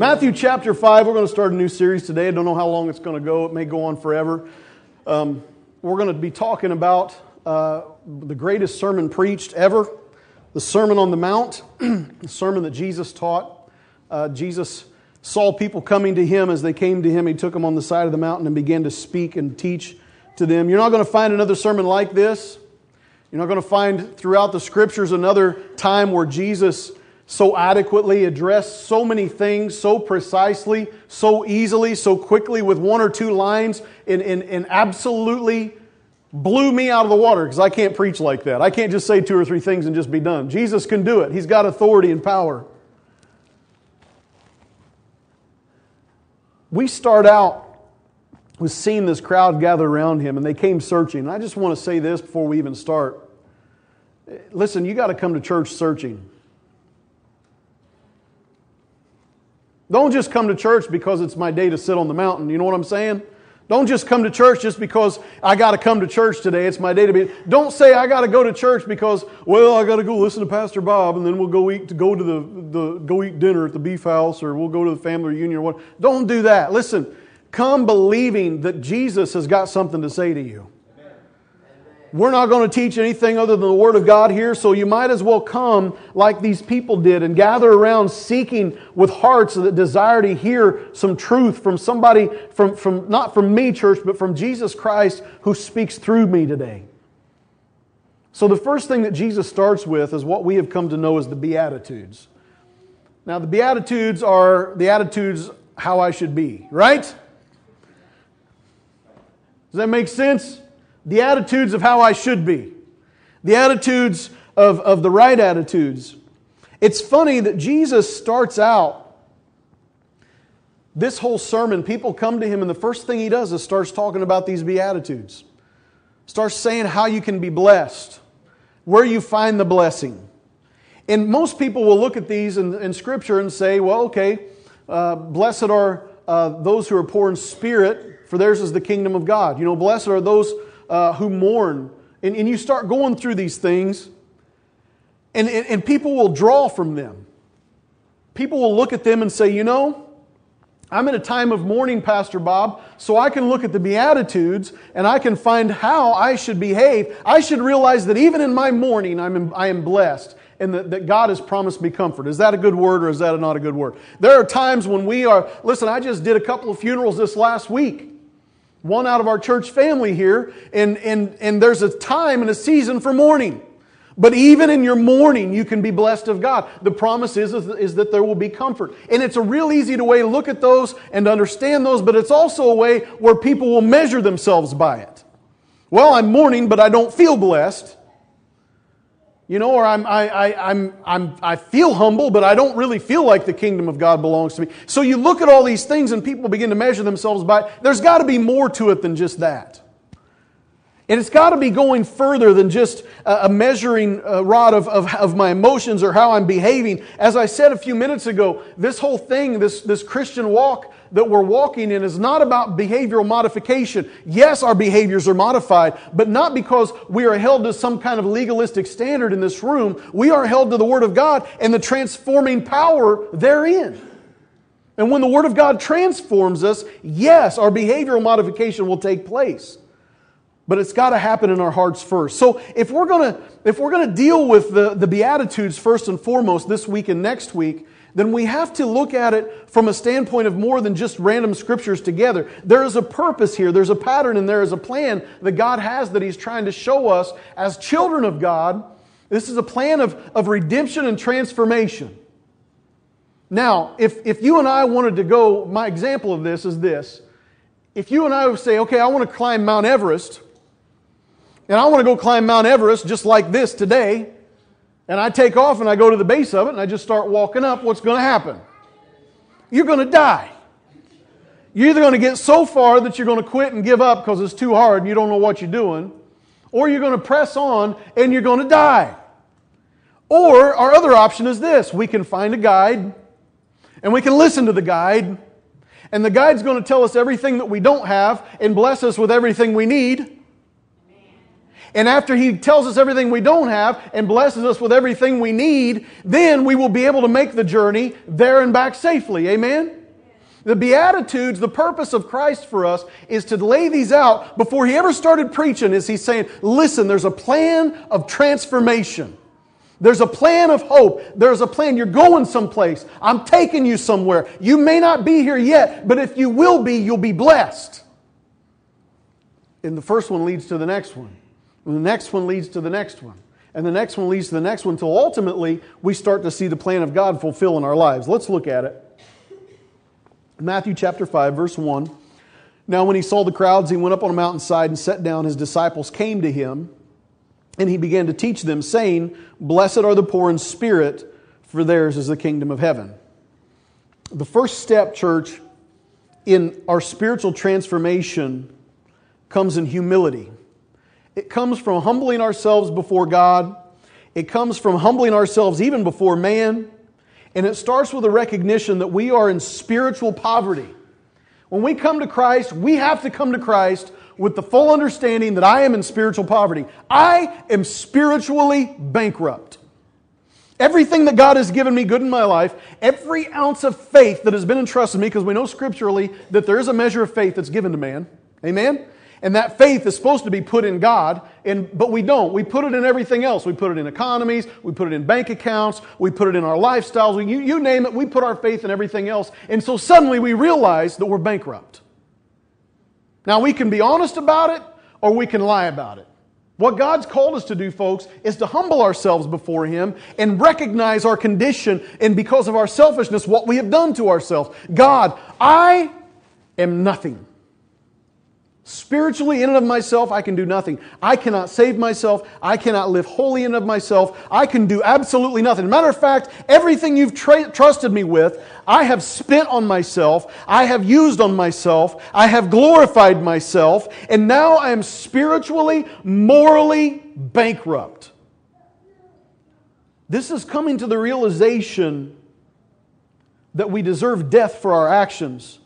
Matthew chapter 5, we're going to start a new series today. I don't know how long it's going to go, it may go on forever. Um, we're going to be talking about uh, the greatest sermon preached ever the Sermon on the Mount, the sermon that Jesus taught. Uh, Jesus saw people coming to him as they came to him. He took them on the side of the mountain and began to speak and teach to them. You're not going to find another sermon like this. You're not going to find throughout the scriptures another time where Jesus so adequately addressed so many things so precisely, so easily, so quickly with one or two lines and, and, and absolutely blew me out of the water because I can't preach like that. I can't just say two or three things and just be done. Jesus can do it, He's got authority and power. We start out with seeing this crowd gather around him and they came searching. And I just want to say this before we even start. Listen, you got to come to church searching. Don't just come to church because it's my day to sit on the mountain. You know what I'm saying? Don't just come to church just because I got to come to church today. It's my day to be. Don't say I got to go to church because well I got to go listen to Pastor Bob and then we'll go eat to go to the, the go eat dinner at the beef house or we'll go to the family reunion or what. Don't do that. Listen, come believing that Jesus has got something to say to you. We're not going to teach anything other than the Word of God here, so you might as well come like these people did and gather around seeking with hearts that desire to hear some truth from somebody, from, from, not from me, church, but from Jesus Christ who speaks through me today. So, the first thing that Jesus starts with is what we have come to know as the Beatitudes. Now, the Beatitudes are the attitudes how I should be, right? Does that make sense? The attitudes of how I should be, the attitudes of, of the right attitudes. It's funny that Jesus starts out this whole sermon, people come to him, and the first thing he does is starts talking about these Beatitudes. Starts saying how you can be blessed, where you find the blessing. And most people will look at these in, in Scripture and say, well, okay, uh, blessed are uh, those who are poor in spirit, for theirs is the kingdom of God. You know, blessed are those uh, who mourn. And, and you start going through these things, and, and, and people will draw from them. People will look at them and say, you know, I'm in a time of mourning, Pastor Bob, so I can look at the Beatitudes and I can find how I should behave. I should realize that even in my mourning, I'm, I am blessed and that, that God has promised me comfort. Is that a good word or is that not a good word? There are times when we are, listen, I just did a couple of funerals this last week one out of our church family here, and, and, and there's a time and a season for mourning. But even in your mourning, you can be blessed of God. The promise is, is that there will be comfort. And it's a real easy way to look at those and understand those, but it's also a way where people will measure themselves by it. Well, I'm mourning, but I don't feel blessed. You know, or I'm, I, I, I'm, I'm, I feel humble, but I don't really feel like the kingdom of God belongs to me. So you look at all these things and people begin to measure themselves by. There's got to be more to it than just that. And it's got to be going further than just a measuring uh, rod of, of, of, my emotions or how I'm behaving. As I said a few minutes ago, this whole thing, this, this Christian walk that we're walking in is not about behavioral modification. Yes, our behaviors are modified, but not because we are held to some kind of legalistic standard in this room. We are held to the Word of God and the transforming power therein. And when the Word of God transforms us, yes, our behavioral modification will take place but it's got to happen in our hearts first. So if we're going to if we're going to deal with the, the beatitudes first and foremost this week and next week, then we have to look at it from a standpoint of more than just random scriptures together. There is a purpose here, there's a pattern, and there is a plan that God has that He's trying to show us as children of God. This is a plan of, of redemption and transformation. Now, if, if you and I wanted to go, my example of this is this. If you and I would say, okay, I want to climb Mount Everest, and I want to go climb Mount Everest just like this today, and I take off and I go to the base of it and I just start walking up, what's going to happen? You're going to die. You're either going to get so far that you're going to quit and give up because it's too hard and you don't know what you're doing, or you're going to press on and you're going to die. Or our other option is this we can find a guide and we can listen to the guide, and the guide's going to tell us everything that we don't have and bless us with everything we need. And after He tells us everything we don't have and blesses us with everything we need, then we will be able to make the journey there and back safely. Amen? The Beatitudes, the purpose of Christ for us is to lay these out before He ever started preaching, is He's saying, listen, there's a plan of transformation. There's a plan of hope. There's a plan. You're going someplace. I'm taking you somewhere. You may not be here yet, but if you will be, you'll be blessed. And the first one leads to the next one. And the next one leads to the next one. And the next one leads to the next one until ultimately we start to see the plan of God fulfill in our lives. Let's look at it. Matthew chapter 5, verse 1. Now, when he saw the crowds, he went up on a mountainside and sat down. His disciples came to him, and he began to teach them, saying, Blessed are the poor in spirit, for theirs is the kingdom of heaven. The first step, church, in our spiritual transformation comes in humility. It comes from humbling ourselves before God. It comes from humbling ourselves even before man. And it starts with a recognition that we are in spiritual poverty. When we come to Christ, we have to come to Christ with the full understanding that I am in spiritual poverty. I am spiritually bankrupt. Everything that God has given me good in my life, every ounce of faith that has been entrusted to me, because we know scripturally that there is a measure of faith that's given to man. Amen? And that faith is supposed to be put in God, and, but we don't. We put it in everything else. We put it in economies, we put it in bank accounts, we put it in our lifestyles, we, you, you name it, we put our faith in everything else. And so suddenly we realize that we're bankrupt. Now we can be honest about it, or we can lie about it. What God's called us to do, folks, is to humble ourselves before Him and recognize our condition and because of our selfishness, what we have done to ourselves. God, I am nothing. Spiritually, in and of myself, I can do nothing. I cannot save myself. I cannot live holy in and of myself. I can do absolutely nothing. matter of fact, everything you've tra- trusted me with, I have spent on myself. I have used on myself. I have glorified myself. And now I am spiritually, morally bankrupt. This is coming to the realization that we deserve death for our actions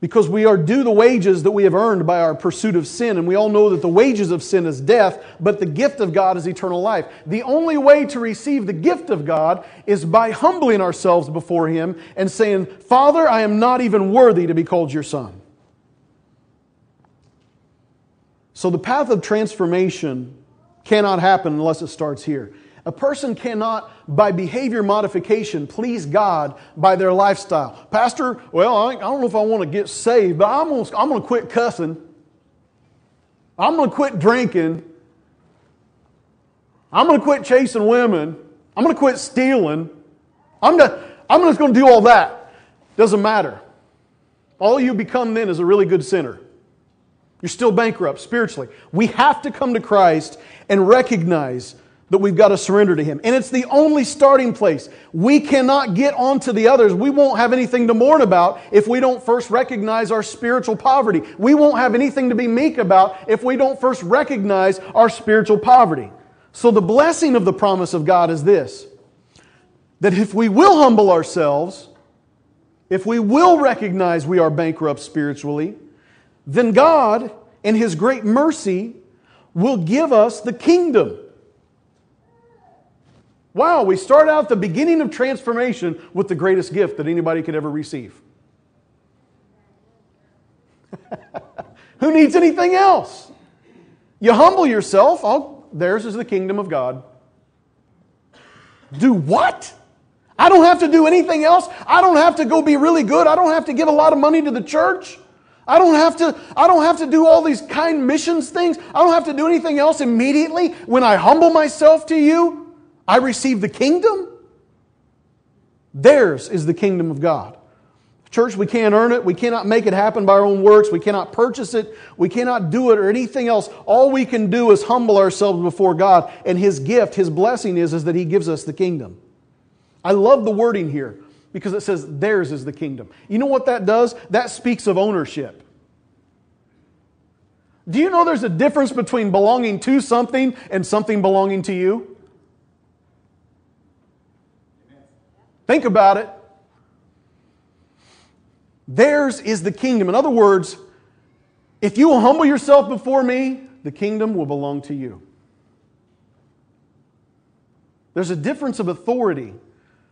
because we are due the wages that we have earned by our pursuit of sin. And we all know that the wages of sin is death, but the gift of God is eternal life. The only way to receive the gift of God is by humbling ourselves before Him and saying, Father, I am not even worthy to be called your son. So the path of transformation cannot happen unless it starts here. A person cannot, by behavior modification, please God by their lifestyle. Pastor, well, I don't know if I want to get saved, but I'm going to, I'm going to quit cussing. I'm going to quit drinking. I'm going to quit chasing women. I'm going to quit stealing. I'm, to, I'm just going to do all that. Doesn't matter. All you become then is a really good sinner. You're still bankrupt spiritually. We have to come to Christ and recognize that we've got to surrender to Him. And it's the only starting place. We cannot get onto the others. We won't have anything to mourn about if we don't first recognize our spiritual poverty. We won't have anything to be meek about if we don't first recognize our spiritual poverty. So the blessing of the promise of God is this that if we will humble ourselves, if we will recognize we are bankrupt spiritually, then God, in His great mercy, will give us the kingdom. Wow, we start out the beginning of transformation with the greatest gift that anybody could ever receive. Who needs anything else? You humble yourself, oh, theirs is the kingdom of God. Do what? I don't have to do anything else. I don't have to go be really good. I don't have to give a lot of money to the church. I don't have to I don't have to do all these kind missions things. I don't have to do anything else immediately when I humble myself to you. I receive the kingdom. Theirs is the kingdom of God. Church, we can't earn it. We cannot make it happen by our own works. We cannot purchase it. We cannot do it or anything else. All we can do is humble ourselves before God. And His gift, His blessing is, is that He gives us the kingdom. I love the wording here because it says theirs is the kingdom. You know what that does? That speaks of ownership. Do you know there's a difference between belonging to something and something belonging to you? Think about it. Theirs is the kingdom. In other words, if you will humble yourself before me, the kingdom will belong to you. There's a difference of authority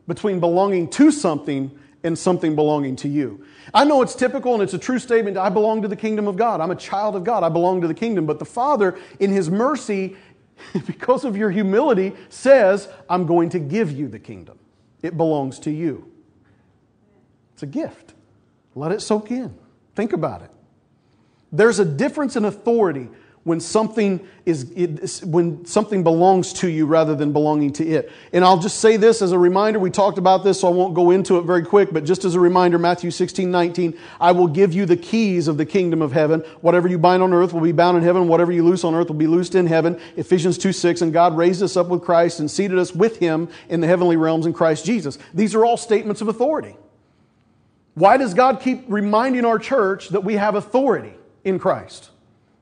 between belonging to something and something belonging to you. I know it's typical and it's a true statement. I belong to the kingdom of God. I'm a child of God. I belong to the kingdom. But the Father, in His mercy, because of your humility, says, I'm going to give you the kingdom. It belongs to you. It's a gift. Let it soak in. Think about it. There's a difference in authority when something is when something belongs to you rather than belonging to it. And I'll just say this as a reminder. We talked about this, so I won't go into it very quick, but just as a reminder, Matthew 16, 19, I will give you the keys of the kingdom of heaven. Whatever you bind on earth will be bound in heaven. Whatever you loose on earth will be loosed in heaven. Ephesians 2, 6, and God raised us up with Christ and seated us with him in the heavenly realms in Christ Jesus. These are all statements of authority. Why does God keep reminding our church that we have authority in Christ?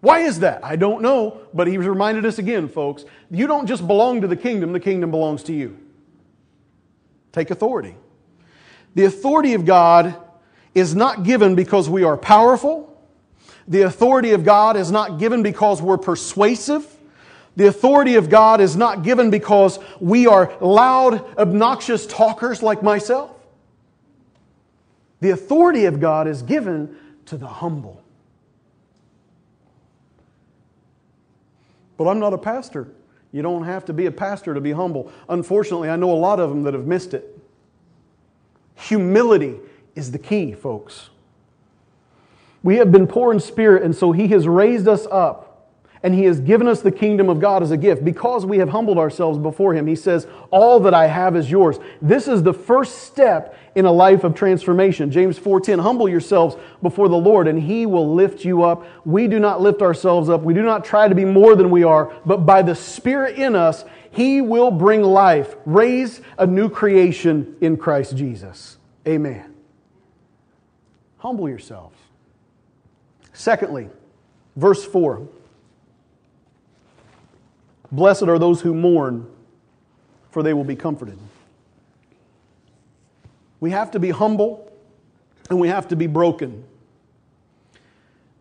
Why is that? I don't know, but he reminded us again, folks. You don't just belong to the kingdom, the kingdom belongs to you. Take authority. The authority of God is not given because we are powerful. The authority of God is not given because we're persuasive. The authority of God is not given because we are loud, obnoxious talkers like myself. The authority of God is given to the humble. But I'm not a pastor. You don't have to be a pastor to be humble. Unfortunately, I know a lot of them that have missed it. Humility is the key, folks. We have been poor in spirit, and so He has raised us up and He has given us the kingdom of God as a gift because we have humbled ourselves before Him. He says, All that I have is yours. This is the first step in a life of transformation. James 4:10, humble yourselves before the Lord, and He will lift you up. We do not lift ourselves up. We do not try to be more than we are, but by the Spirit in us, He will bring life, raise a new creation in Christ Jesus. Amen. Humble yourselves. Secondly, verse 4. Blessed are those who mourn, for they will be comforted. We have to be humble and we have to be broken.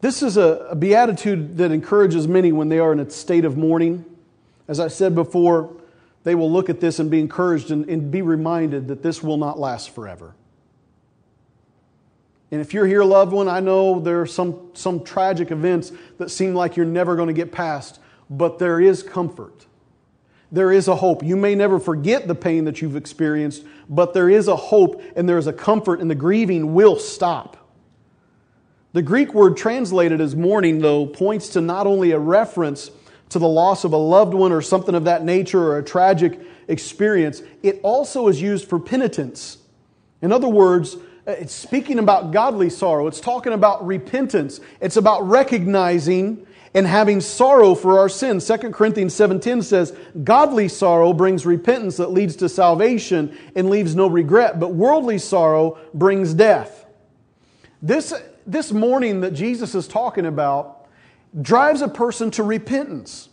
This is a, a, beatitude that encourages many when they are in a state of mourning. As I said before, they will look at this and be encouraged and, and be reminded that this will not last forever. And if you're here, loved one, I know there are some, some tragic events that seem like you're never going to get past but there is comfort. There is a hope. You may never forget the pain that you've experienced, but there is a hope and there is a comfort, and the grieving will stop. The Greek word translated as mourning, though, points to not only a reference to the loss of a loved one or something of that nature or a tragic experience, it also is used for penitence. In other words, it's speaking about godly sorrow. It's talking about repentance. It's about recognizing and having sorrow for our sins. 2 Corinthians 7:10 says, "Godly sorrow brings repentance that leads to salvation and leaves no regret, but worldly sorrow brings death." This this mourning that Jesus is talking about drives a person to repentance.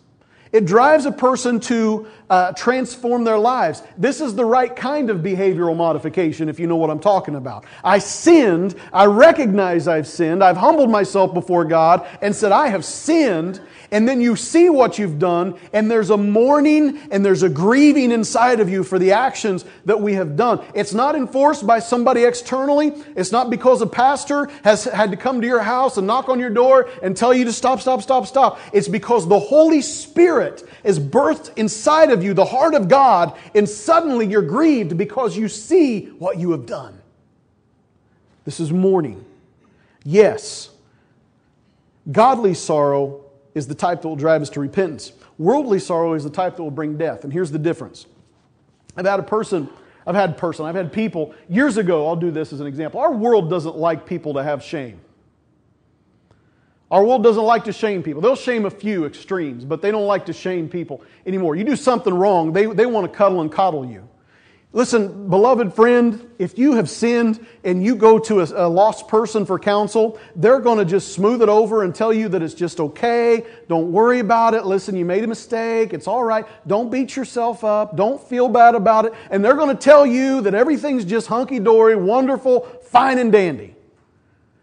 It drives a person to uh, transform their lives. This is the right kind of behavioral modification, if you know what I'm talking about. I sinned. I recognize I've sinned. I've humbled myself before God and said, I have sinned and then you see what you've done, and there's a mourning and there's a grieving inside of you for the actions that we have done. It's not enforced by somebody externally. It's not because a pastor has had to come to your house and knock on your door and tell you to stop, stop, stop, stop. It's because the Holy Spirit is birthed inside of you, the heart of God, and suddenly you're grieved because you see what you have done. This is mourning. Yes, godly sorrow is the type that will drive us to repentance. Worldly sorrow is the type that will bring death. And here's the difference. I've had a person, I've had person, I've had people, years ago, I'll do this as an example. Our world doesn't like people to have shame. Our world doesn't like to shame people. They'll shame a few extremes, but they don't like to shame people anymore. You do something wrong, they, they want to cuddle and coddle you. Listen, beloved friend, if you have sinned and you go to a, a, lost person for counsel, they're going to just smooth it over and tell you that it's just okay. Don't worry about it. Listen, you made a mistake. It's all right. Don't beat yourself up. Don't feel bad about it. And they're going to tell you that everything's just hunky dory, wonderful, fine and dandy.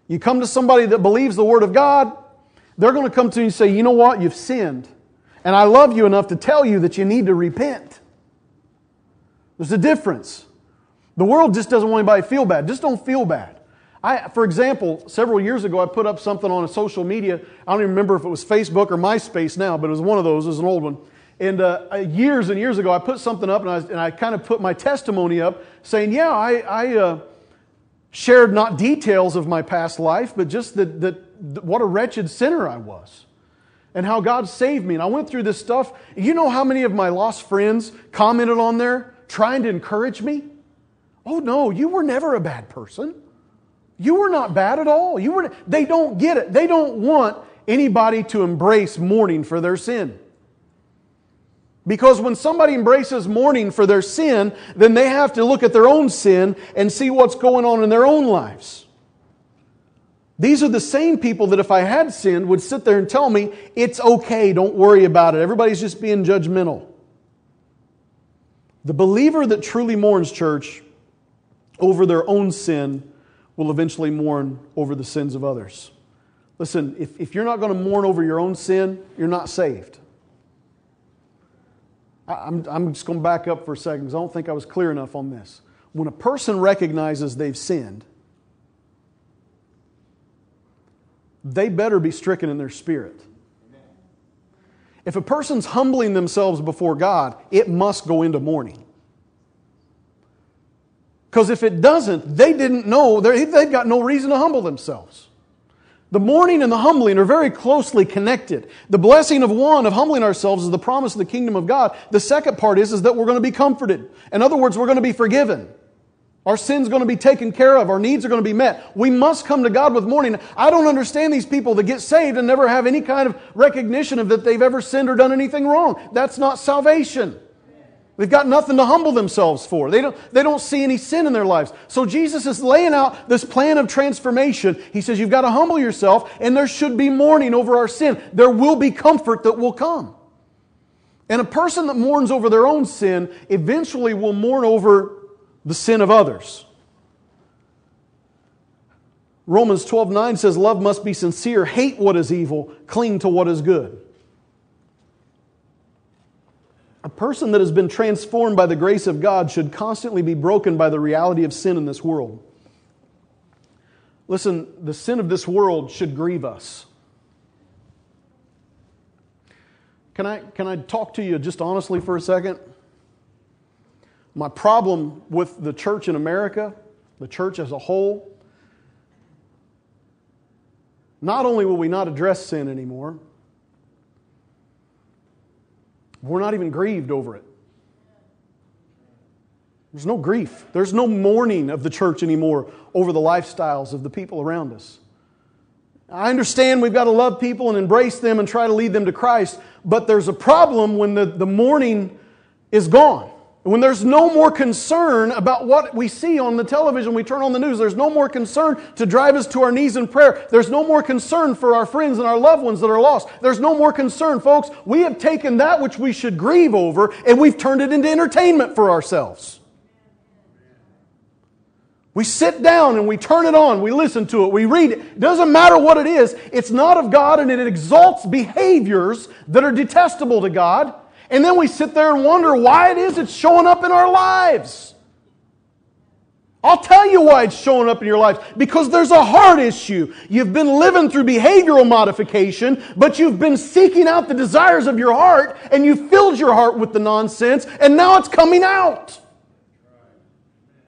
You come to somebody that believes the Word of God, they're going to come to you and say, you know what? You've sinned. And I love you enough to tell you that you need to repent. There's a difference. The world just doesn't want anybody to feel bad. Just don't feel bad. I, for example, several years ago, I put up something on a social media. I don't even remember if it was Facebook or MySpace now, but it was one of those. It was an old one. And uh, years and years ago, I put something up and I, and I kind of put my testimony up saying, Yeah, I, I uh, shared not details of my past life, but just that, that what a wretched sinner I was and how God saved me. And I went through this stuff. You know how many of my lost friends commented on there trying to encourage me? Oh, no, you were never a bad person. You were not bad at all. You were, they don't get it. They don't want anybody to embrace mourning for their sin. Because when somebody embraces mourning for their sin, then they have to look at their own sin and see what's going on in their own lives. These are the same people that if I had sinned would sit there and tell me, it's okay, don't worry about it. Everybody's just being judgmental. The believer that truly mourns, church, over their own sin will eventually mourn over the sins of others. Listen, if, if you're not going to mourn over your own sin, you're not saved. I, I'm, I'm just going to back up for a second because I don't think I was clear enough on this. When a person recognizes they've sinned, they better be stricken in their spirit. If a person's humbling themselves before God, it must go into mourning. Because if it doesn't, they didn't know, they've got no reason to humble themselves. The mourning and the humbling are very closely connected. The blessing of one, of humbling ourselves, is the promise of the kingdom of God. The second part is, is that we're going to be comforted. In other words, we're going to be forgiven. Our sin's going to be taken care of. Our needs are going to be met. We must come to God with mourning. I don't understand these people that get saved and never have any kind of recognition of that they've ever sinned or done anything wrong. That's not salvation. They've got nothing to humble themselves for. They don't, they don't see any sin in their lives. So Jesus is laying out this plan of transformation. He says, You've got to humble yourself, and there should be mourning over our sin. There will be comfort that will come. And a person that mourns over their own sin eventually will mourn over the sin of others. Romans 12 9 says, Love must be sincere, hate what is evil, cling to what is good. A person that has been transformed by the grace of God should constantly be broken by the reality of sin in this world. Listen, the sin of this world should grieve us. Can I, can I talk to you just honestly for a second? My problem with the church in America, the church as a whole, not only will we not address sin anymore, we're not even grieved over it. There's no grief. There's no mourning of the church anymore over the lifestyles of the people around us. I understand we've got to love people and embrace them and try to lead them to Christ, but there's a problem when the, the mourning is gone. When there's no more concern about what we see on the television, we turn on the news, there's no more concern to drive us to our knees in prayer. There's no more concern for our friends and our loved ones that are lost. There's no more concern, folks. We have taken that which we should grieve over and we've turned it into entertainment for ourselves. We sit down and we turn it on, we listen to it, we read it. it. Doesn't matter what it is, it's not of God and it exalts behaviors that are detestable to God. And then we sit there and wonder why it is it's showing up in our lives. I'll tell you why it's showing up in your life. Because there's a heart issue. You've been living through behavioral modification, but you've been seeking out the desires of your heart, and you filled your heart with the nonsense, and now it's coming out.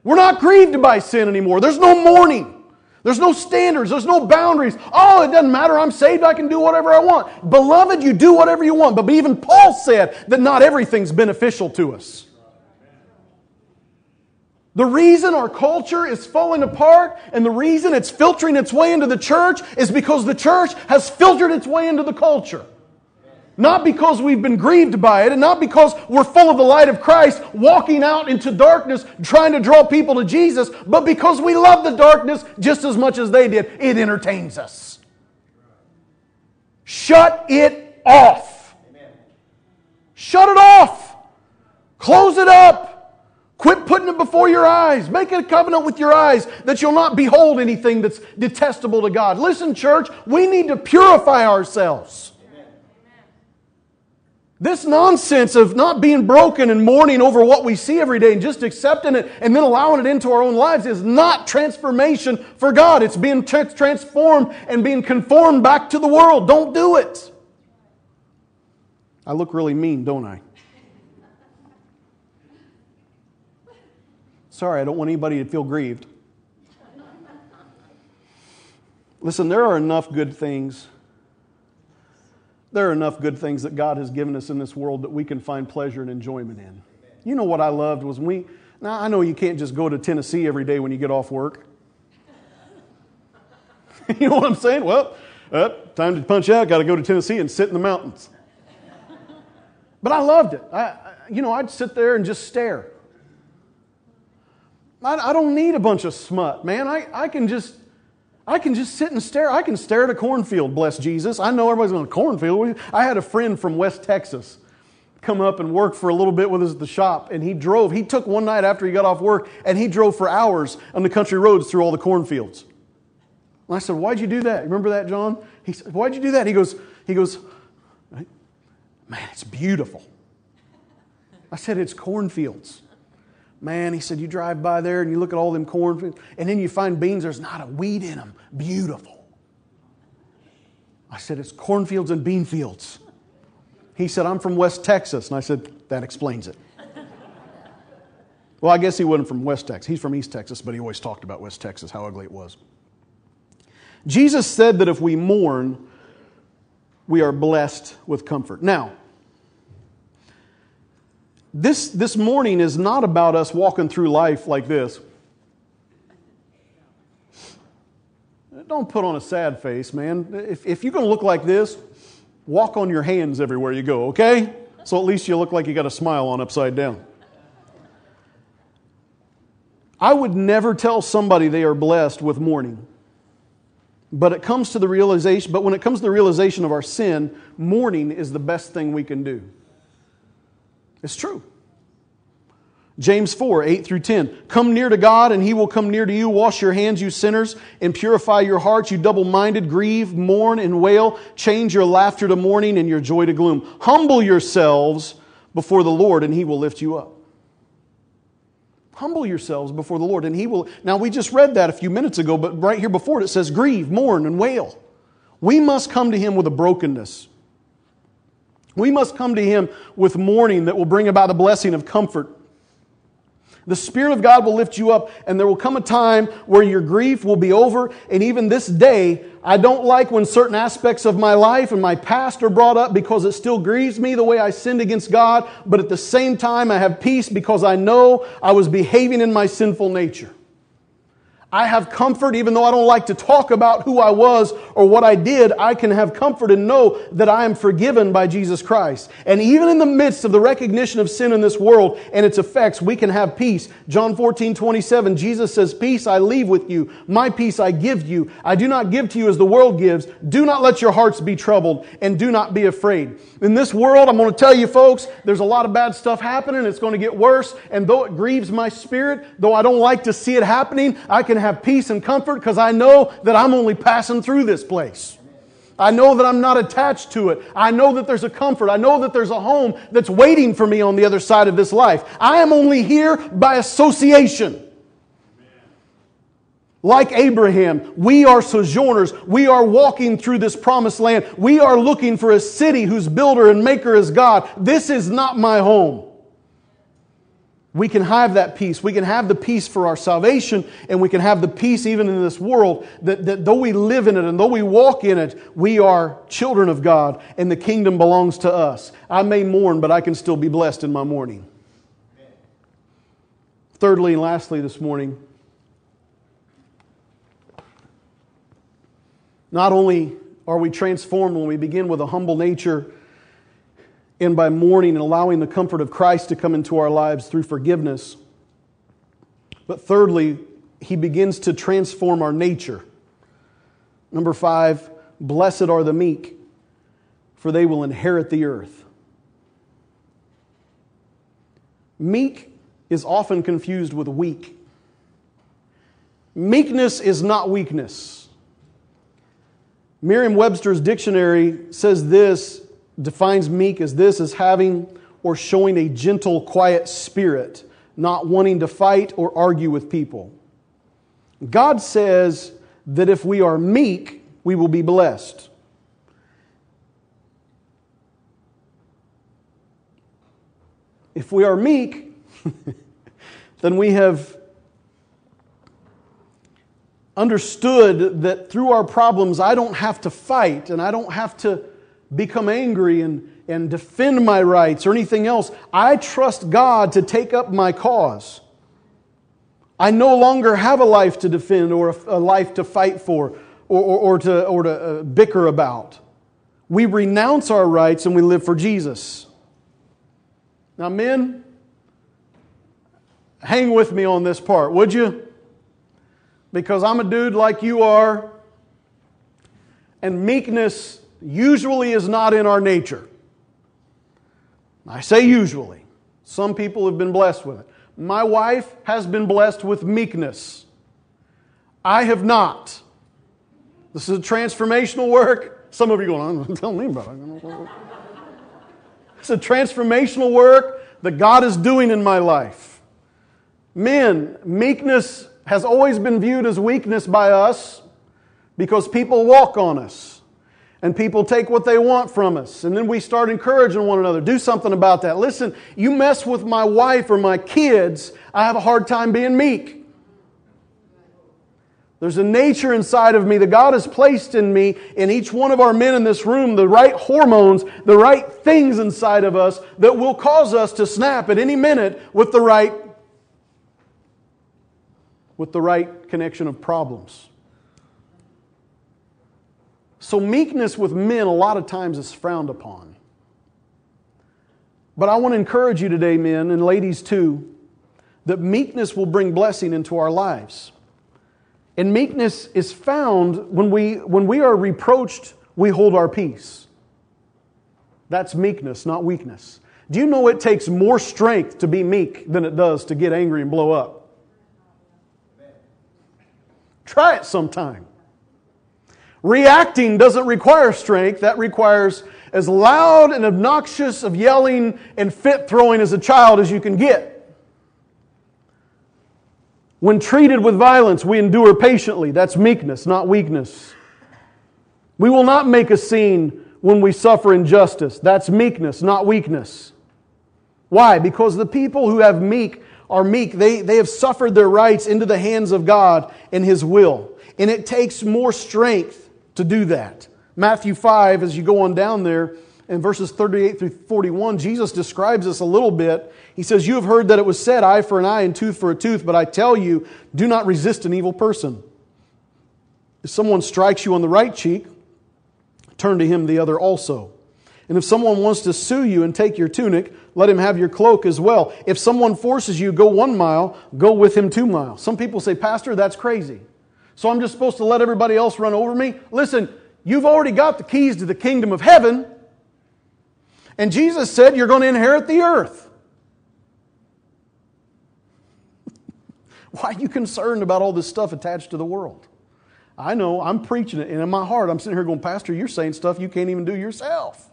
We're not grieved by sin anymore. There's no mourning. There's no standards, there's no boundaries. Oh, it doesn't matter. I'm saved. I can do whatever I want. Beloved, you do whatever you want. But even Paul said that not everything's beneficial to us. The reason our culture is falling apart and the reason it's filtering its way into the church is because the church has filtered its way into the culture. Not because we've been grieved by it, and not because we're full of the light of Christ, walking out into darkness, trying to draw people to Jesus, but because we love the darkness just as much as they did. It entertains us. Shut it off. Shut it off. Close it up. Quit putting it before your eyes. Make a covenant with your eyes that you'll not behold anything that's detestable to God. Listen, church, we need to purify ourselves. This nonsense of not being broken and mourning over what we see every day and just accepting it and then allowing it into our own lives is not transformation for God. It's being tra- transformed and being conformed back to the world. Don't do it. I look really mean, don't I? Sorry, I don't want anybody to feel grieved. Listen, there are enough good things there are enough good things that God has given us in this world that we can find pleasure and enjoyment in. You know what I loved was we, now I know you can't just go to Tennessee every day when you get off work. you know what I'm saying? Well, uh, time to punch out, got to go to Tennessee and sit in the mountains. But I loved it. I, you know, I'd sit there and just stare. I, I don't need a bunch of smut, man. I, I can just I can just sit and stare. I can stare at a cornfield, bless Jesus. I know everybody's going to cornfield. I had a friend from West Texas come up and work for a little bit with us at the shop, and he drove. He took one night after he got off work, and he drove for hours on the country roads through all the cornfields. And I said, Why'd you do that? Remember that, John? He said, Why'd you do that? He goes, he goes, Man, it's beautiful. I said, It's cornfields. Man, he said, you drive by there and you look at all them cornfields, and then you find beans, there's not a weed in them. Beautiful. I said, it's cornfields and bean fields. He said, I'm from West Texas. And I said, that explains it. well, I guess he wasn't from West Texas. He's from East Texas, but he always talked about West Texas, how ugly it was. Jesus said that if we mourn, we are blessed with comfort. Now, this, this mourning is not about us walking through life like this. Don't put on a sad face, man. If, if you're going to look like this, walk on your hands everywhere you go, okay? So at least you look like you got a smile on upside down. I would never tell somebody they are blessed with mourning. But it comes to the realization, but when it comes to the realization of our sin, mourning is the best thing we can do. It's true. James 4, 8 through 10. Come near to God, and he will come near to you. Wash your hands, you sinners, and purify your hearts, you double minded. Grieve, mourn, and wail. Change your laughter to mourning and your joy to gloom. Humble yourselves before the Lord, and he will lift you up. Humble yourselves before the Lord, and he will. Now, we just read that a few minutes ago, but right here before it, it says, Grieve, mourn, and wail. We must come to him with a brokenness. We must come to Him with mourning that will bring about a blessing of comfort. The Spirit of God will lift you up, and there will come a time where your grief will be over. And even this day, I don't like when certain aspects of my life and my past are brought up because it still grieves me the way I sinned against God. But at the same time, I have peace because I know I was behaving in my sinful nature. I have comfort, even though I don't like to talk about who I was or what I did, I can have comfort and know that I am forgiven by Jesus Christ. And even in the midst of the recognition of sin in this world and its effects, we can have peace. John 14, 27, Jesus says, Peace I leave with you, my peace I give you. I do not give to you as the world gives. Do not let your hearts be troubled and do not be afraid. In this world, I'm going to tell you folks, there's a lot of bad stuff happening. It's going to get worse. And though it grieves my spirit, though I don't like to see it happening, I can have peace and comfort because I know that I'm only passing through this place. I know that I'm not attached to it. I know that there's a comfort. I know that there's a home that's waiting for me on the other side of this life. I am only here by association. Like Abraham, we are sojourners. We are walking through this promised land. We are looking for a city whose builder and maker is God. This is not my home we can have that peace. We can have the peace for our salvation, and we can have the peace even in this world that, that though we live in it and though we walk in it, we are children of God, and the kingdom belongs to us. I may mourn, but I can still be blessed in my mourning. Thirdly and lastly, this morning, not only are we transformed when we begin with a humble nature and by mourning and allowing the comfort of Christ to come into our lives through forgiveness. But thirdly, he begins to transform our nature. Number five, blessed are the meek, for they will inherit the earth. Meek is often confused with weak. Meekness is not weakness. Merriam Webster's dictionary says this defines meek as this as having or showing a gentle, quiet spirit, not wanting to fight or argue with people. God says that if we are meek, we will be blessed. If we are meek, then we have understood that through our problems, I don't have to fight and I don't have to become angry and, and defend my rights or anything else. I trust God to take up my cause. I no longer have a life to defend or a, life to fight for or, or, or to, or to uh, bicker about. We renounce our rights and we live for Jesus. Now, men, hang with me on this part, would you? Because I'm a dude like you are, and meekness usually is not in our nature. I say usually. Some people have been blessed with it. My wife has been blessed with meekness. I have not. This is a transformational work. Some of you going, tell me about it. It's a transformational work that God is doing in my life. Men, meekness has always been viewed as weakness by us because people walk on us and people take what they want from us. And then we start encouraging one another. Do something about that. Listen, you mess with my wife or my kids, I have a hard time being meek. There's a nature inside of me that God has placed in me, in each one of our men in this room, the right hormones, the right things inside of us that will cause us to snap at any minute with the right with the right connection of problems. So, meekness with men a lot of times is frowned upon. But I want to encourage you today, men and ladies too, that meekness will bring blessing into our lives. And meekness is found when we, when we are reproached, we hold our peace. That's meekness, not weakness. Do you know it takes more strength to be meek than it does to get angry and blow up? Try it sometime. Reacting doesn't require strength, that requires as loud and obnoxious of yelling and fit throwing as a child as you can get. When treated with violence, we endure patiently. That's meekness, not weakness. We will not make a scene when we suffer injustice. That's meekness, not weakness. Why? Because the people who have meek are meek. They, they have suffered their rights into the hands of God and His will. And it takes more strength to do that. Matthew 5, as you go on down there, in verses 38 through 41, Jesus describes this a little bit. He says, You have heard that it was said, eye for an eye and tooth for a tooth, but I tell you, do not resist an evil person. If someone strikes you on the right cheek, turn to him the other also. And if someone wants to sue you and take your tunic, let him have your cloak as well. If someone forces you, go one mile, go with him two miles. Some people say, Pastor, that's crazy. So I'm just supposed to let everybody else run over me? Listen, you've already got the keys to the kingdom of heaven. And Jesus said, You're going to inherit the earth. Why are you concerned about all this stuff attached to the world? I know, I'm preaching it, and in my heart, I'm sitting here going, Pastor, you're saying stuff you can't even do yourself.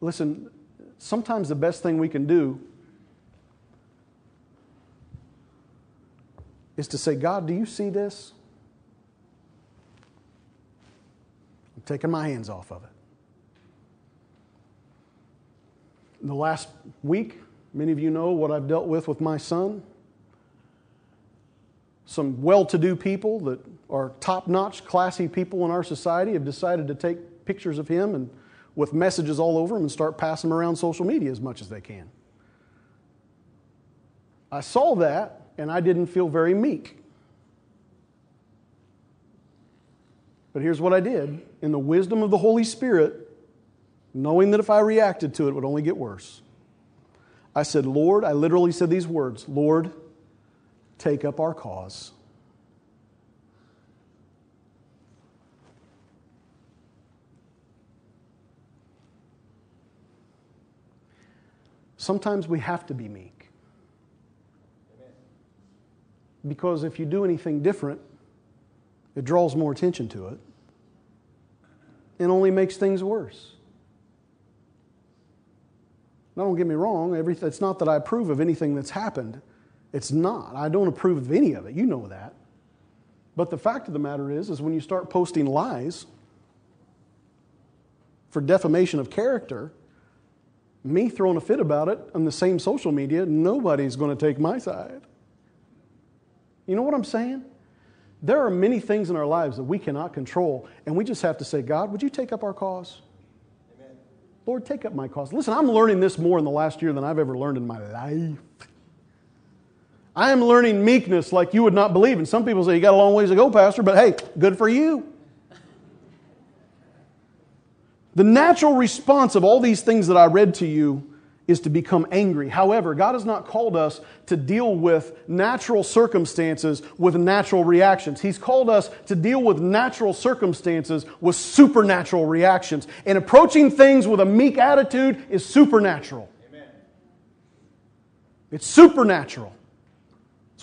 Listen, sometimes the best thing we can do is to say, God, do you see this? I'm taking my hands off of it. In the last week, many of you know what I've dealt with with my son. Some well to do people that are top notch, classy people in our society have decided to take pictures of him and with messages all over them and start passing them around social media as much as they can. I saw that and I didn't feel very meek. But here's what I did in the wisdom of the Holy Spirit, knowing that if I reacted to it, it would only get worse. I said, Lord, I literally said these words Lord, take up our cause. Sometimes we have to be meek. Because if you do anything different, it draws more attention to it. and only makes things worse. Now, don't get me wrong, it's not that I approve of anything that's happened. It's not. I don't approve of any of it. You know that. But the fact of the matter is, is when you start posting lies for defamation of character, me throwing a fit about it on the same social media, nobody's going to take my side. You know what I'm saying? There are many things in our lives that we cannot control, and we just have to say, God, would you take up our cause? Amen. Lord, take up my cause. Listen, I'm learning this more in the last year than I've ever learned in my life. I am learning meekness like you would not believe. And some people say, You got a long ways to go, Pastor, but hey, good for you. The natural response of all these things that I read to you is to become angry. However, God has not called us to deal with natural circumstances with natural reactions. He's called us to deal with natural circumstances with supernatural reactions. And approaching things with a meek attitude is supernatural. Amen. It's supernatural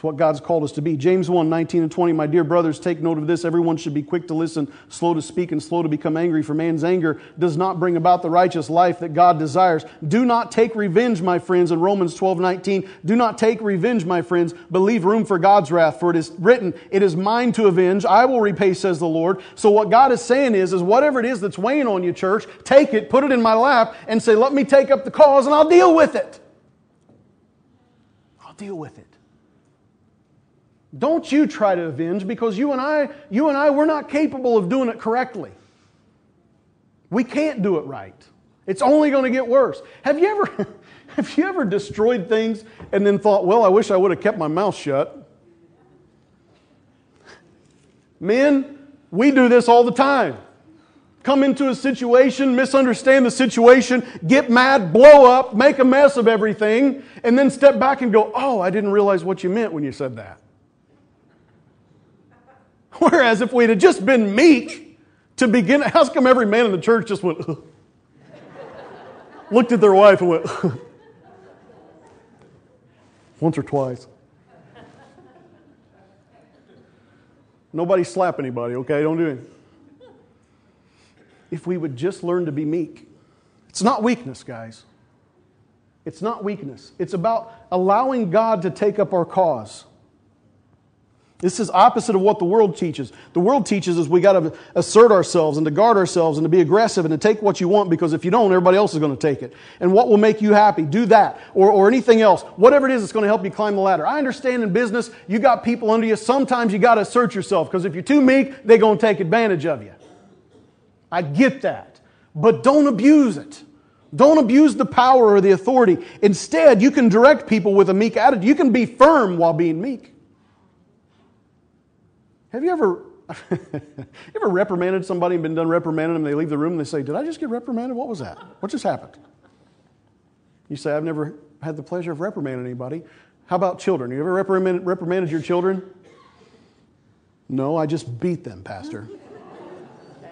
what God's called us to be. James 1 19 and 20. My dear brothers, take note of this. Everyone should be quick to listen, slow to speak, and slow to become angry, for man's anger does not bring about the righteous life that God desires. Do not take revenge, my friends, in Romans 12 19. Do not take revenge, my friends, but leave room for God's wrath, for it is written, It is mine to avenge. I will repay, says the Lord. So what God is saying is, is whatever it is that's weighing on you, church, take it, put it in my lap, and say, Let me take up the cause, and I'll deal with it. I'll deal with it. Don't you try to avenge because you and I, you and I, we're not capable of doing it correctly. We can't do it right. It's only going to get worse. Have you ever, have you ever destroyed things and then thought, well, I wish I would have kept my mouth shut? Men, we do this all the time. Come into a situation, misunderstand the situation, get mad, blow up, make a mess of everything, and then step back and go, oh, I didn't realize what you meant when you said that. Whereas if we'd have just been meek to begin, how's come every man in the church just went, Ugh. looked at their wife and went, Ugh. once or twice. Nobody slap anybody, okay? Don't do it. If we would just learn to be meek. It's not weakness, guys. It's not weakness. It's about allowing God to take up our cause. This is opposite of what the world teaches. The world teaches us we got to assert ourselves and to guard ourselves and to be aggressive and to take what you want because if you don't, everybody else is going to take it. And what will make you happy? Do that. Or, or anything else. Whatever it is that's going to help you climb the ladder. I understand in business, you got people under you. Sometimes you got to assert yourself because if you're too meek, they're going to take advantage of you. I get that. But don't abuse it. Don't abuse the power or the authority. Instead, you can direct people with a meek attitude. You can be firm while being meek. Have you ever, ever reprimanded somebody and been done reprimanding them? They leave the room and they say, Did I just get reprimanded? What was that? What just happened? You say, I've never had the pleasure of reprimanding anybody. How about children? You ever reprimanded, reprimanded your children? No, I just beat them, Pastor.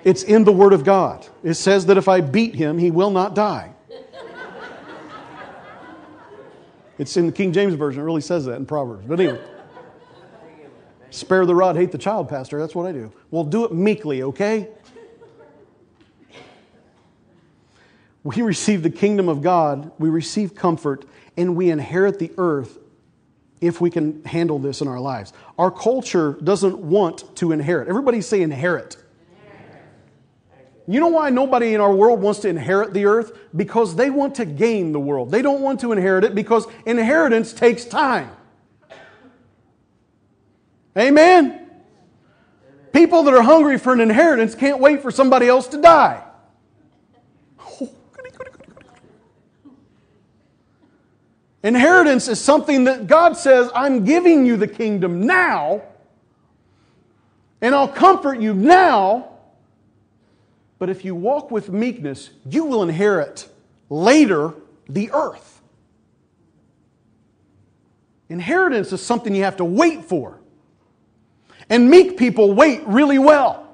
It's in the Word of God. It says that if I beat him, he will not die. It's in the King James Version. It really says that in Proverbs. But anyway. Spare the rod, hate the child, Pastor. That's what I do. Well, do it meekly, okay? We receive the kingdom of God, we receive comfort, and we inherit the earth if we can handle this in our lives. Our culture doesn't want to inherit. Everybody say inherit. You know why nobody in our world wants to inherit the earth? Because they want to gain the world. They don't want to inherit it because inheritance takes time. Amen? People that are hungry for an inheritance can't wait for somebody else to die. Inheritance is something that God says, I'm giving you the kingdom now, and I'll comfort you now. But if you walk with meekness, you will inherit later the earth. Inheritance is something you have to wait for. And meek people wait really well.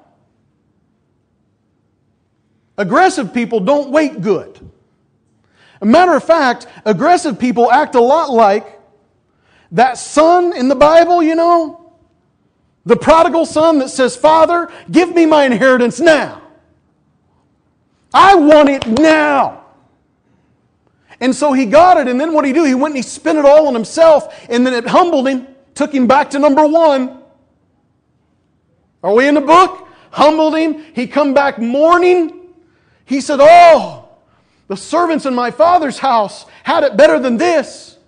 Aggressive people don't wait good. A matter of fact, aggressive people act a lot like that son in the Bible, you know? The prodigal son that says, Father, give me my inheritance now. I want it now. And so he got it, and then what did he do? He went and he spent it all on himself, and then it humbled him, took him back to number one. Are we in the book? Humbled him. He come back mourning. He said, Oh, the servants in my father's house had it better than this.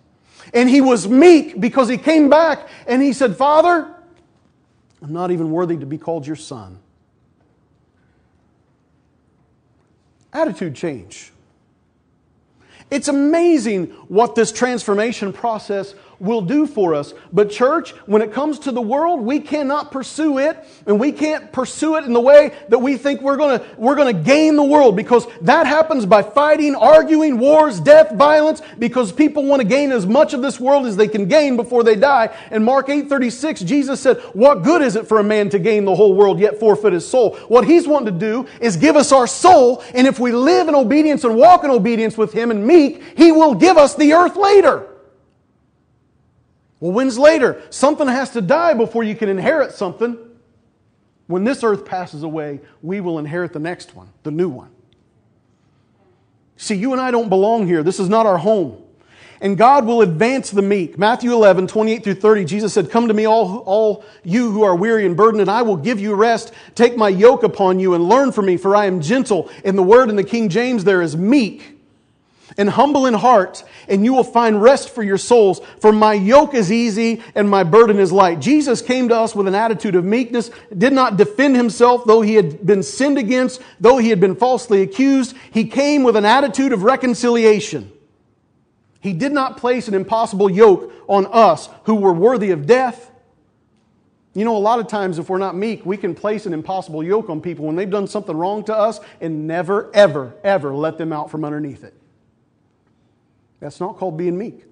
And he was meek because he came back and he said, Father, I'm not even worthy to be called your son. Attitude change. It's amazing what this transformation process will do for us. But, church, when it comes to the world, we cannot pursue it, and we can't pursue it in the way that we think we're going to we're going to gain the world because that happens by fighting, arguing, wars, death, violence, because people want to gain as much of this world as they can gain before they die. In Mark 8:36, Jesus said, What good is it for a man to gain the whole world yet forfeit his soul? What he's wanting to do is give us our soul, and if we live in obedience and walk in obedience with him and meek, he will give us the earth later. Well, when's later? Something has to die before you can inherit something. When this earth passes away, we will inherit the next one, the new one. See, you and I don't belong here. This is not our home. And God will advance the meek. Matthew 11, 28 through 30, Jesus said, Come to me, all, all you who are weary and burdened, and I will give you rest. Take my yoke upon you and learn from me, for I am gentle. And the word in the King James there is meek and humble in heart, and you will find rest for your souls. For my yoke is easy and my burden is light. Jesus came to us with an attitude of meekness, did not defend himself, though he had been sinned against, though he had been falsely accused. He came with an attitude of reconciliation. He did not place an impossible yoke on us who were worthy of death. You know, a lot of times if we're not meek, we can place an impossible yoke on people when they've done something wrong to us and never, ever, ever let them out from underneath it. That's not called being meek.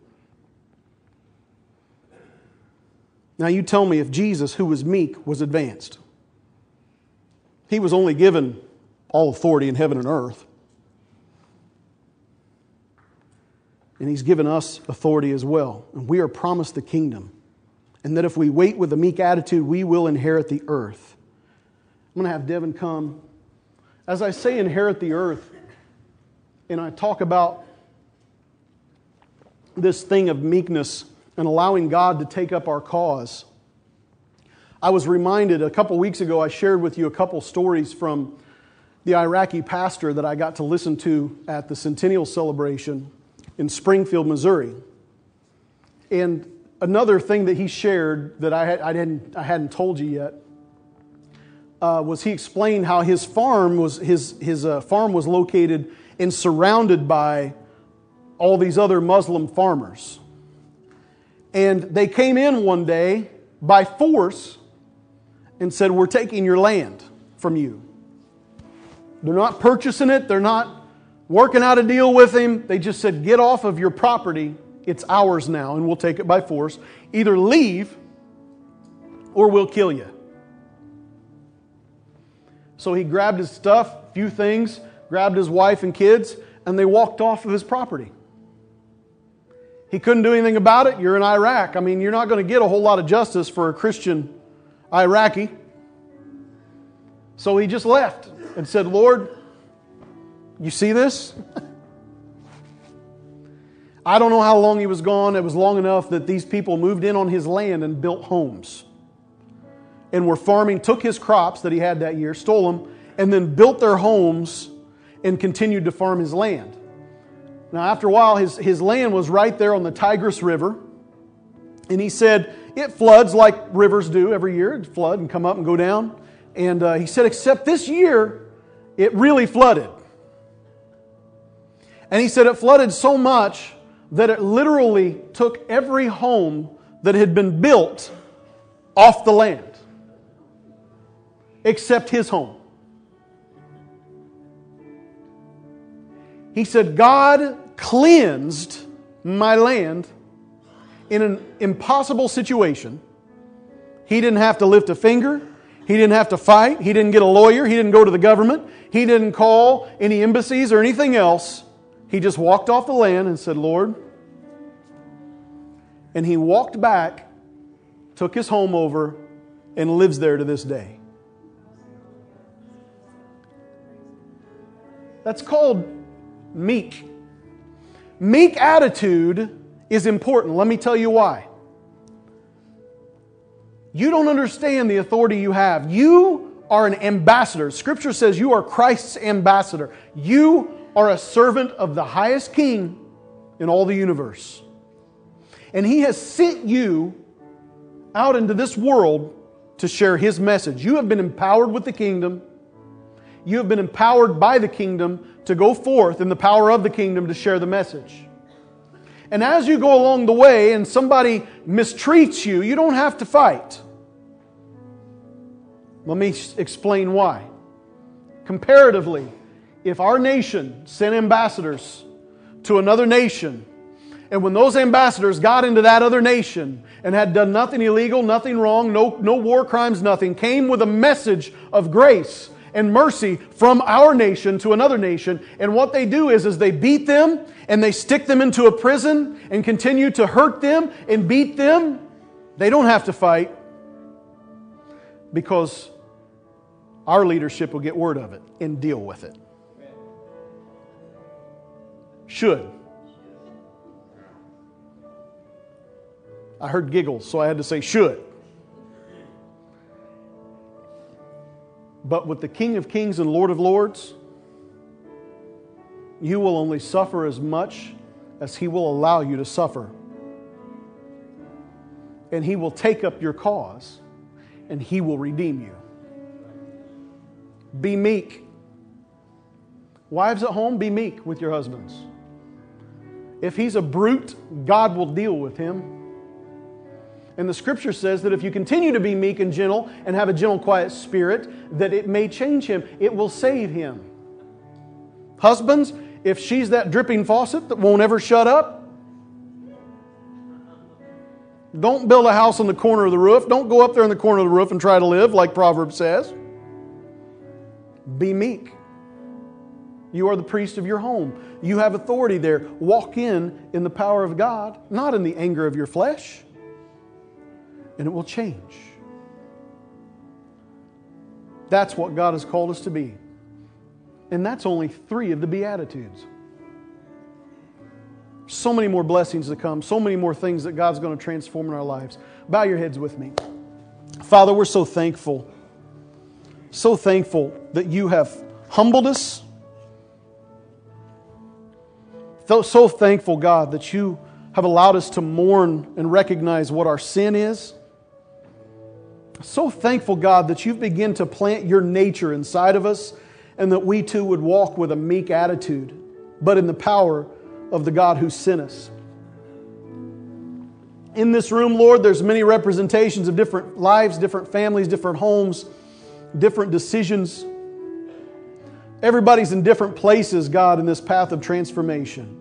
Now, you tell me if Jesus, who was meek, was advanced. He was only given all authority in heaven and earth. And He's given us authority as well. And we are promised the kingdom. And that if we wait with a meek attitude, we will inherit the earth. I'm going to have Devin come. As I say, inherit the earth, and I talk about this thing of meekness and allowing God to take up our cause. I was reminded a couple weeks ago, I shared with you a couple stories from the Iraqi pastor that I got to listen to at the centennial celebration in Springfield, Missouri. And another thing that he shared that I, had, I, didn't, I hadn't told you yet uh, was he explained how his farm was, his, his uh, farm was located and surrounded by all these other Muslim farmers. And they came in one day by force and said, We're taking your land from you. They're not purchasing it, they're not working out a deal with him. They just said, Get off of your property. It's ours now, and we'll take it by force. Either leave or we'll kill you. So he grabbed his stuff, a few things, grabbed his wife and kids, and they walked off of his property. He couldn't do anything about it. You're in Iraq. I mean, you're not going to get a whole lot of justice for a Christian Iraqi. So he just left and said, Lord, you see this? I don't know how long he was gone. It was long enough that these people moved in on his land and built homes. And were farming, took his crops that he had that year, stole them, and then built their homes and continued to farm his land. Now, after a while, his, his land was right there on the Tigris River. And he said, it floods like rivers do every year. It flood and come up and go down. And uh, he said, except this year, it really flooded. And he said it flooded so much that it literally took every home that had been built off the land, except his home. He said, God cleansed my land in an impossible situation. He didn't have to lift a finger. He didn't have to fight. He didn't get a lawyer. He didn't go to the government. He didn't call any embassies or anything else. He just walked off the land and said, Lord. And he walked back, took his home over, and lives there to this day. That's called meek. Meek attitude is important. Let me tell you why. You don't understand the authority you have. You are an ambassador. Scripture says you are Christ's ambassador. You are a servant of the highest king in all the universe. And he has sent you out into this world to share his message. You have been empowered with the kingdom. You have been empowered by the kingdom to go forth in the power of the kingdom to share the message. And as you go along the way and somebody mistreats you, you don't have to fight. Let me explain why. Comparatively, if our nation sent ambassadors to another nation, and when those ambassadors got into that other nation and had done nothing illegal, nothing wrong, no, no war crimes, nothing, came with a message of grace and mercy from our nation to another nation. And what they do is, is they beat them and they stick them into a prison and continue to hurt them and beat them. They don't have to fight because our leadership will get word of it and deal with it. Should. I heard giggles, so I had to say should. But with the King of Kings and Lord of Lords, you will only suffer as much as He will allow you to suffer. And He will take up your cause and He will redeem you. Be meek. Wives at home, be meek with your husbands. If he's a brute, God will deal with him. And the scripture says that if you continue to be meek and gentle and have a gentle, quiet spirit, that it may change him, it will save him. Husbands, if she's that dripping faucet that won't ever shut up, don't build a house on the corner of the roof. Don't go up there in the corner of the roof and try to live like Proverbs says. Be meek. You are the priest of your home. You have authority there. Walk in in the power of God, not in the anger of your flesh. And it will change. That's what God has called us to be. And that's only three of the Beatitudes. So many more blessings to come, so many more things that God's going to transform in our lives. Bow your heads with me. Father, we're so thankful so thankful that you have humbled us. So thankful, God, that you have allowed us to mourn and recognize what our sin is. So thankful, God, that you've begun to plant your nature inside of us and that we too would walk with a meek attitude, but in the power of the God who sent us. In this room, Lord, there's many representations of different lives, different families, different homes different decisions. Everybody's in different places, God, in this path of transformation.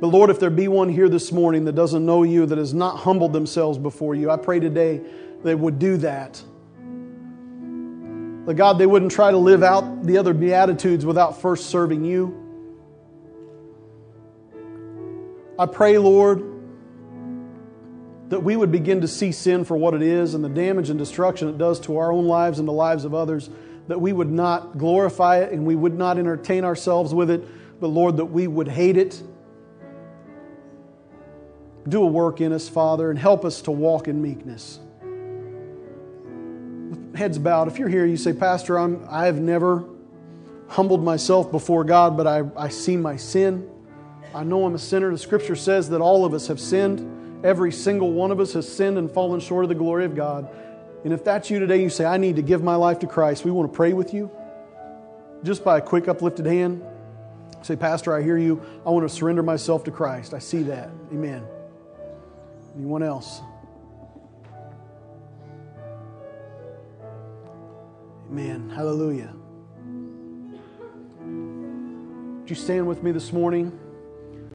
But Lord, if there be one here this morning that doesn't know you, that has not humbled themselves before you, I pray today they would do that. That God, they wouldn't try to live out the other Beatitudes without first serving you. I pray, Lord, that we would begin to see sin for what it is and the damage and destruction it does to our own lives and the lives of others, that we would not glorify it and we would not entertain ourselves with it, but Lord, that we would hate it. Do a work in us, Father, and help us to walk in meekness. Heads bowed. If you're here, you say, Pastor, I'm, I have never humbled myself before God, but I, I see my sin. I know I'm a sinner. The scripture says that all of us have sinned. Every single one of us has sinned and fallen short of the glory of God. And if that's you today, you say, I need to give my life to Christ, we want to pray with you. Just by a quick uplifted hand, say, Pastor, I hear you. I want to surrender myself to Christ. I see that. Amen. Anyone else? Amen. Hallelujah. Would you stand with me this morning?